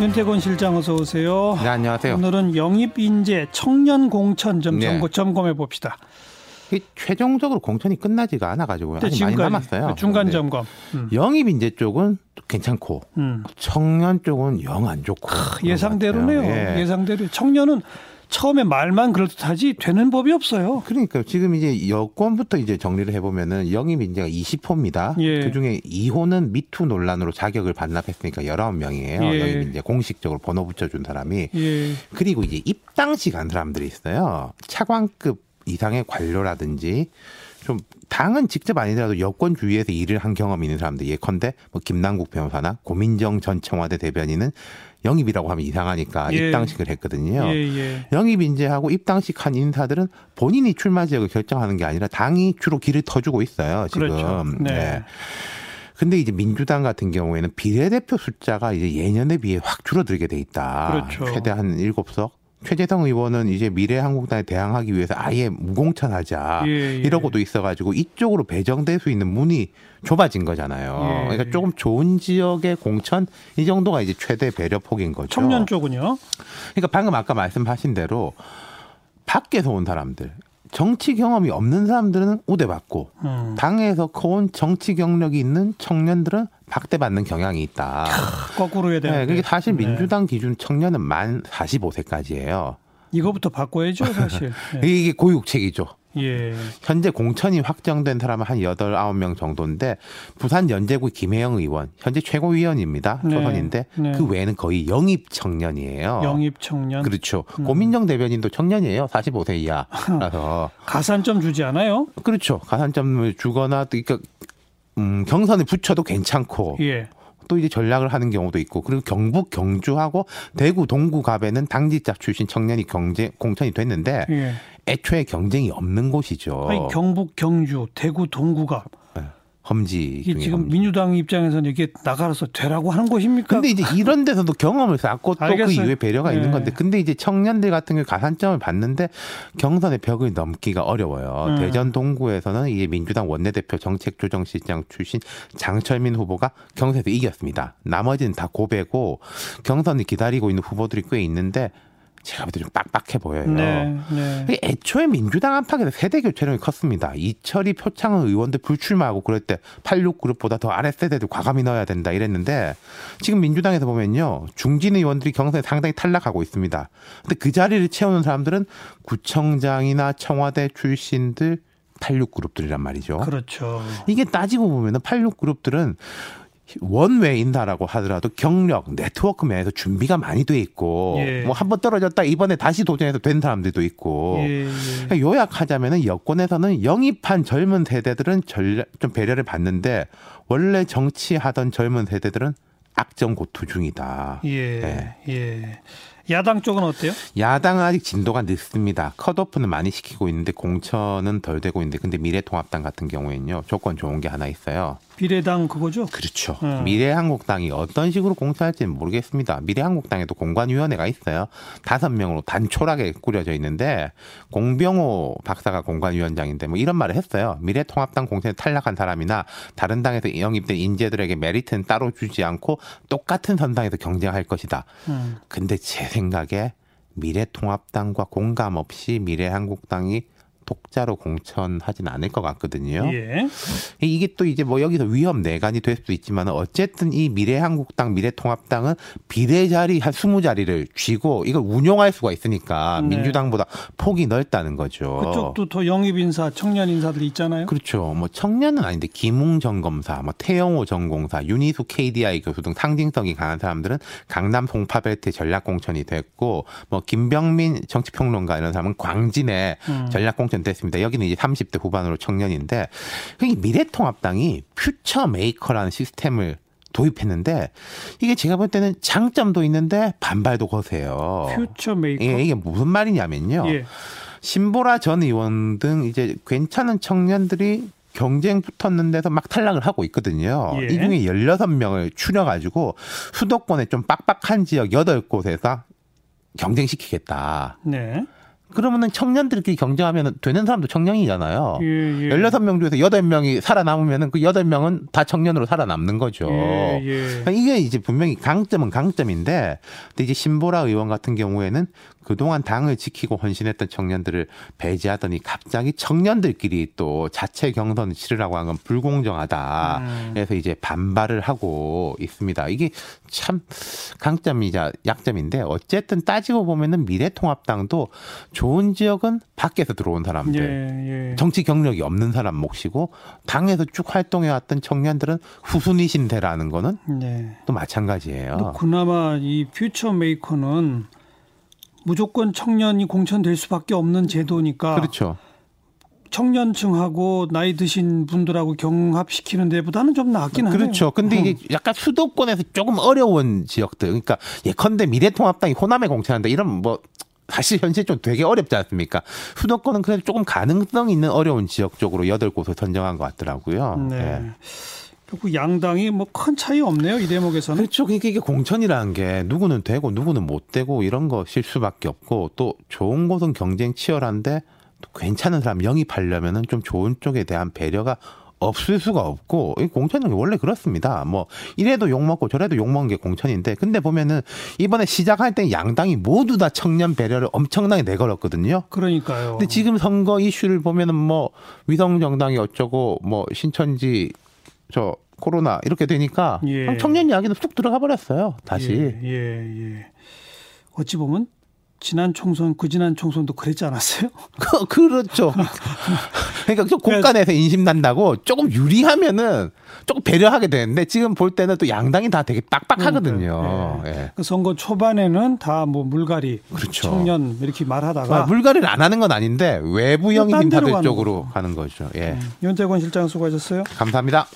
윤태곤 실장 어서 오세요. 네, 안녕하세요. 오늘은 영입 인재 청년 공천 좀 네. 점검해 봅시다. 이 최종적으로 공천이 끝나지가 않아 가지고요. 아직 많이 남았어요. 중간 네. 점검. 음. 영입 인재 쪽은 괜찮고 음. 청년 쪽은 영 안 좋고 그런 예상대로네요. 예. 예상대로 청년은 처음에 말만 그럴듯하지 되는 법이 없어요. 그러니까 지금 이제 여권부터 이제 정리를 해보면은 영입 인재가 20호입니다. 예. 그 중에 2호는 미투 논란으로 자격을 반납했으니까 19명이에요. 예. 영입 인재 공식적으로 번호 붙여준 사람이. 예. 그리고 이제 입당시 간 사람들이 있어요. 차관급 이상의 관료라든지 좀 당은 직접 아니더라도 여권 주위에서 일을 한 경험이 있는 사람들 예컨대 뭐 김남국 변호사나 고민정 전 청와대 대변인은 영입이라고 하면 이상하니까 예. 입당식을 했거든요. 예, 예. 영입 인재하고 입당식 한 인사들은 본인이 출마 지역을 결정하는 게 아니라 당이 주로 길을 터주고 있어요. 지금. 그렇죠. 네. 근데 이제 민주당 같은 경우에는 비례대표 숫자가 이제 예년에 비해 확 줄어들게 돼 있다. 그렇죠. 최대 한 일곱 석 최재성 의원은 이제 미래한국당에 대항하기 위해서 아예 무공천하자 예, 예. 이러고도 있어가지고 이쪽으로 배정될 수 있는 문이 좁아진 거잖아요. 예. 그러니까 조금 좋은 지역의 공천 이 정도가 이제 최대 배려 폭인 거죠. 청년 쪽은요? 그러니까 방금 아까 말씀하신 대로 밖에서 온 사람들, 정치 경험이 없는 사람들은 우대받고 음. 당에서 커온 정치 경력이 있는 청년들은 박대받는 경향이 있다. 거꾸로 해야 되는데. 네, 그게 사실 네. 민주당 기준 청년은 만 45세까지예요. 이거부터 바꿔야죠, 사실. 네. 이게 고육책이죠. 예. 현재 공천이 확정된 사람은 한 8, 9명 정도인데 부산 연제구 김혜영 의원 현재 최고위원입니다. 네. 초선인데 네. 그 외에는 거의 영입 청년이에요. 영입 청년. 그렇죠. 음. 고민정 대변인도 청년이에요. 45세 이하라서. 가산점 주지 않아요? 그렇죠. 가산점을 주거나 또 그러니까 음, 경선에 붙여도 괜찮고 예. 또 이제 전략을 하는 경우도 있고 그리고 경북 경주하고 대구 동구갑에는 당직자 출신 청년이 경제 공천이 됐는데 예. 애초에 경쟁이 없는 곳이죠. 아니, 경북, 경주, 대구, 동구가 험지 지금 험지. 민주당 입장에서는 이게 나가서 되라고 하는 것입니까? 근데 이제 이런 데서도 경험을 쌓고 또 그. 이후에 배려가 있는 네. 건데 근데 이제 청년들 같은 경우 가산점을 받는데 경선의 벽을 넘기가 어려워요. 음. 대전 동구에서는 이제 민주당 원내대표 정책조정실장 출신 장철민 후보가 경선에서 이겼습니다. 나머지는 다 고배고 경선을 기다리고 있는 후보들이 꽤 있는데 제가 볼 때 좀 빡빡해 보여요. 네, 네. 근데 애초에 민주당 안팎에서 세대 교체론이 컸습니다. 이철이 표창원 의원들 불출마하고 그럴 때 86그룹보다 더 아래 세대들 과감히 넣어야 된다 이랬는데 지금 민주당에서 보면요. 중진 의원들이 경선에 상당히 탈락하고 있습니다. 근데 그 자리를 채우는 사람들은 구청장이나 청와대 출신들 86그룹들이란 말이죠. 그렇죠. 이게 따지고 보면은 86그룹들은 원외 인사라고 하더라도 경력, 네트워크 면에서 준비가 많이 돼 있고 예. 뭐 한 번 떨어졌다 이번에 다시 도전해서 된 사람들도 있고 예, 예. 그러니까 요약하자면은 여권에서는 영입한 젊은 세대들은 전략 좀 배려를 받는데 원래 정치하던 젊은 세대들은 악정 고투 중이다. 예, 네. 예. 야당 쪽은 어때요? 야당은 아직 진도가 늦습니다. 컷오프는 많이 시키고 있는데 공천은 덜 되고 있는데 근데 미래통합당 같은 경우에는요 조건 좋은 게 하나 있어요. 비례당 그거죠? 그렇죠. 음. 미래한국당이 어떤 식으로 공천할지는 모르겠습니다. 미래한국당에도 공관위원회가 있어요. 다섯 명으로 단촐하게 꾸려져 있는데 공병호 박사가 공관위원장인데 뭐 이런 말을 했어요. 미래통합당 공천에 탈락한 사람이나 다른 당에서 영입된 인재들에게 메리트는 따로 주지 않고 똑같은 선상에서 경쟁할 것이다. 음. 근데 제 생각에 미래통합당과 공감 없이 미래한국당이 독자로 공천하진 않을 것 같거든요. 예. 이게 또 이제 뭐 여기서 위험 내관이 될 수도 있지만 어쨌든 이 미래한국당 미래통합당은 비례 자리 한 20자리를 쥐고 이걸 운용할 수가 있으니까 네. 민주당보다 폭이 넓다는 거죠. 그쪽도 더 영입 인사, 청년 인사들이 있잖아요. 그렇죠. 뭐 청년은 아닌데 김웅 전검사, 뭐 태영호 전공사, 윤희숙 KDI 교수 등 상징성이 강한 사람들은 강남 송파벨트 전략 공천이 됐고 뭐 김병민 정치평론가 이런 사람은 광진에 음. 전략 공천 됐습니다. 여기는 이제 30대 후반으로 청년인데 이 미래통합당이 future maker라는 시스템을 도입했는데 이게 제가 볼 때는 장점도 있는데 반발도 거세요. Future Maker. 예, 이게 무슨 말이냐면요. 예. 신보라 전 의원 등 이제 괜찮은 청년들이 경쟁 붙었는 데서 막 탈락을 하고 있거든요. 예. 이 중에 16명을 추려가지고 수도권에 좀 빡빡한 지역 8곳에서 경쟁시키겠다. 네. 그러면은 청년들끼리 경쟁하면 되는 사람도 청년이잖아요. 예, 예. 16명 중에서 8명이 살아남으면은 그 8명은 다 청년으로 살아남는 거죠. 예, 예. 그러니까 이게 이제 분명히 강점은 강점인데, 근데 이제 신보라 의원 같은 경우에는 그동안 당을 지키고 헌신했던 청년들을 배제하더니 갑자기 청년들끼리 또 자체 경선을 치르라고 한 건 불공정하다. 음. 그래서 이제 반발을 하고 있습니다. 이게 참 강점이자 약점인데 어쨌든 따지고 보면은 미래통합당도 좋은 지역은 밖에서 들어온 사람들. 예, 예. 정치 경력이 없는 사람 몫이고 당에서 쭉 활동해 왔던 청년들은 후순위신데라는 거는 네. 또 마찬가지예요. 또 그나마 이 퓨처 메이커는 무조건 청년이 공천될 수밖에 없는 제도니까 그렇죠. 청년층하고 나이 드신 분들하고 경합시키는 데보다는 좀 낫긴 하네요. 그렇죠. 근데 어. 이게 약간 수도권에서 조금 어려운 지역들, 그러니까 예컨대 미래통합당이 호남에 공천한다 이런 뭐 사실 현실 좀 되게 어렵지 않습니까? 수도권은 그래도 조금 가능성 있는 어려운 지역 쪽으로 여덟 곳을 선정한 것 같더라고요. 네. 예. 결국 양당이 뭐 큰 차이 없네요 이 대목에서는. 그렇죠. 그러니까 이게 공천이라는 게 누구는 되고 누구는 못 되고 이런 것일 수밖에 없고 또 좋은 곳은 경쟁 치열한데 또 괜찮은 사람 영입하려면은 좀 좋은 쪽에 대한 배려가 없을 수가 없고 이 공천은 원래 그렇습니다. 뭐 이래도 욕 먹고 저래도 욕 먹는 게 공천인데 근데 보면은 이번에 시작할 때 양당이 모두 다 청년 배려를 엄청나게 내걸었거든요. 그러니까요. 근데 지금 선거 이슈를 보면은 뭐 위성 정당이 어쩌고 뭐 신천지 저 코로나 이렇게 되니까 예. 청년 이야기는 쑥 들어가 버렸어요. 다시. 예, 예, 예. 어찌 보면 지난 총선 그 지난 총선도 그랬지 않았어요? 그- 그렇죠. 그러니까 좀 공간에서 인심 난다고 조금 유리하면은 조금 배려하게 되는데 지금 볼 때는 또 양당이 다 되게 빡빡하거든요. 그러니까요. 예. 그 선거 초반에는 다 뭐 물갈이, 그렇죠. 청년 이렇게 말하다가 아, 물갈이를 안 하는 건 아닌데 외부 딴 데로 영입인사들 가는 쪽으로. 가는 거죠. 예. 윤태권 실장 수고하셨어요. 감사합니다.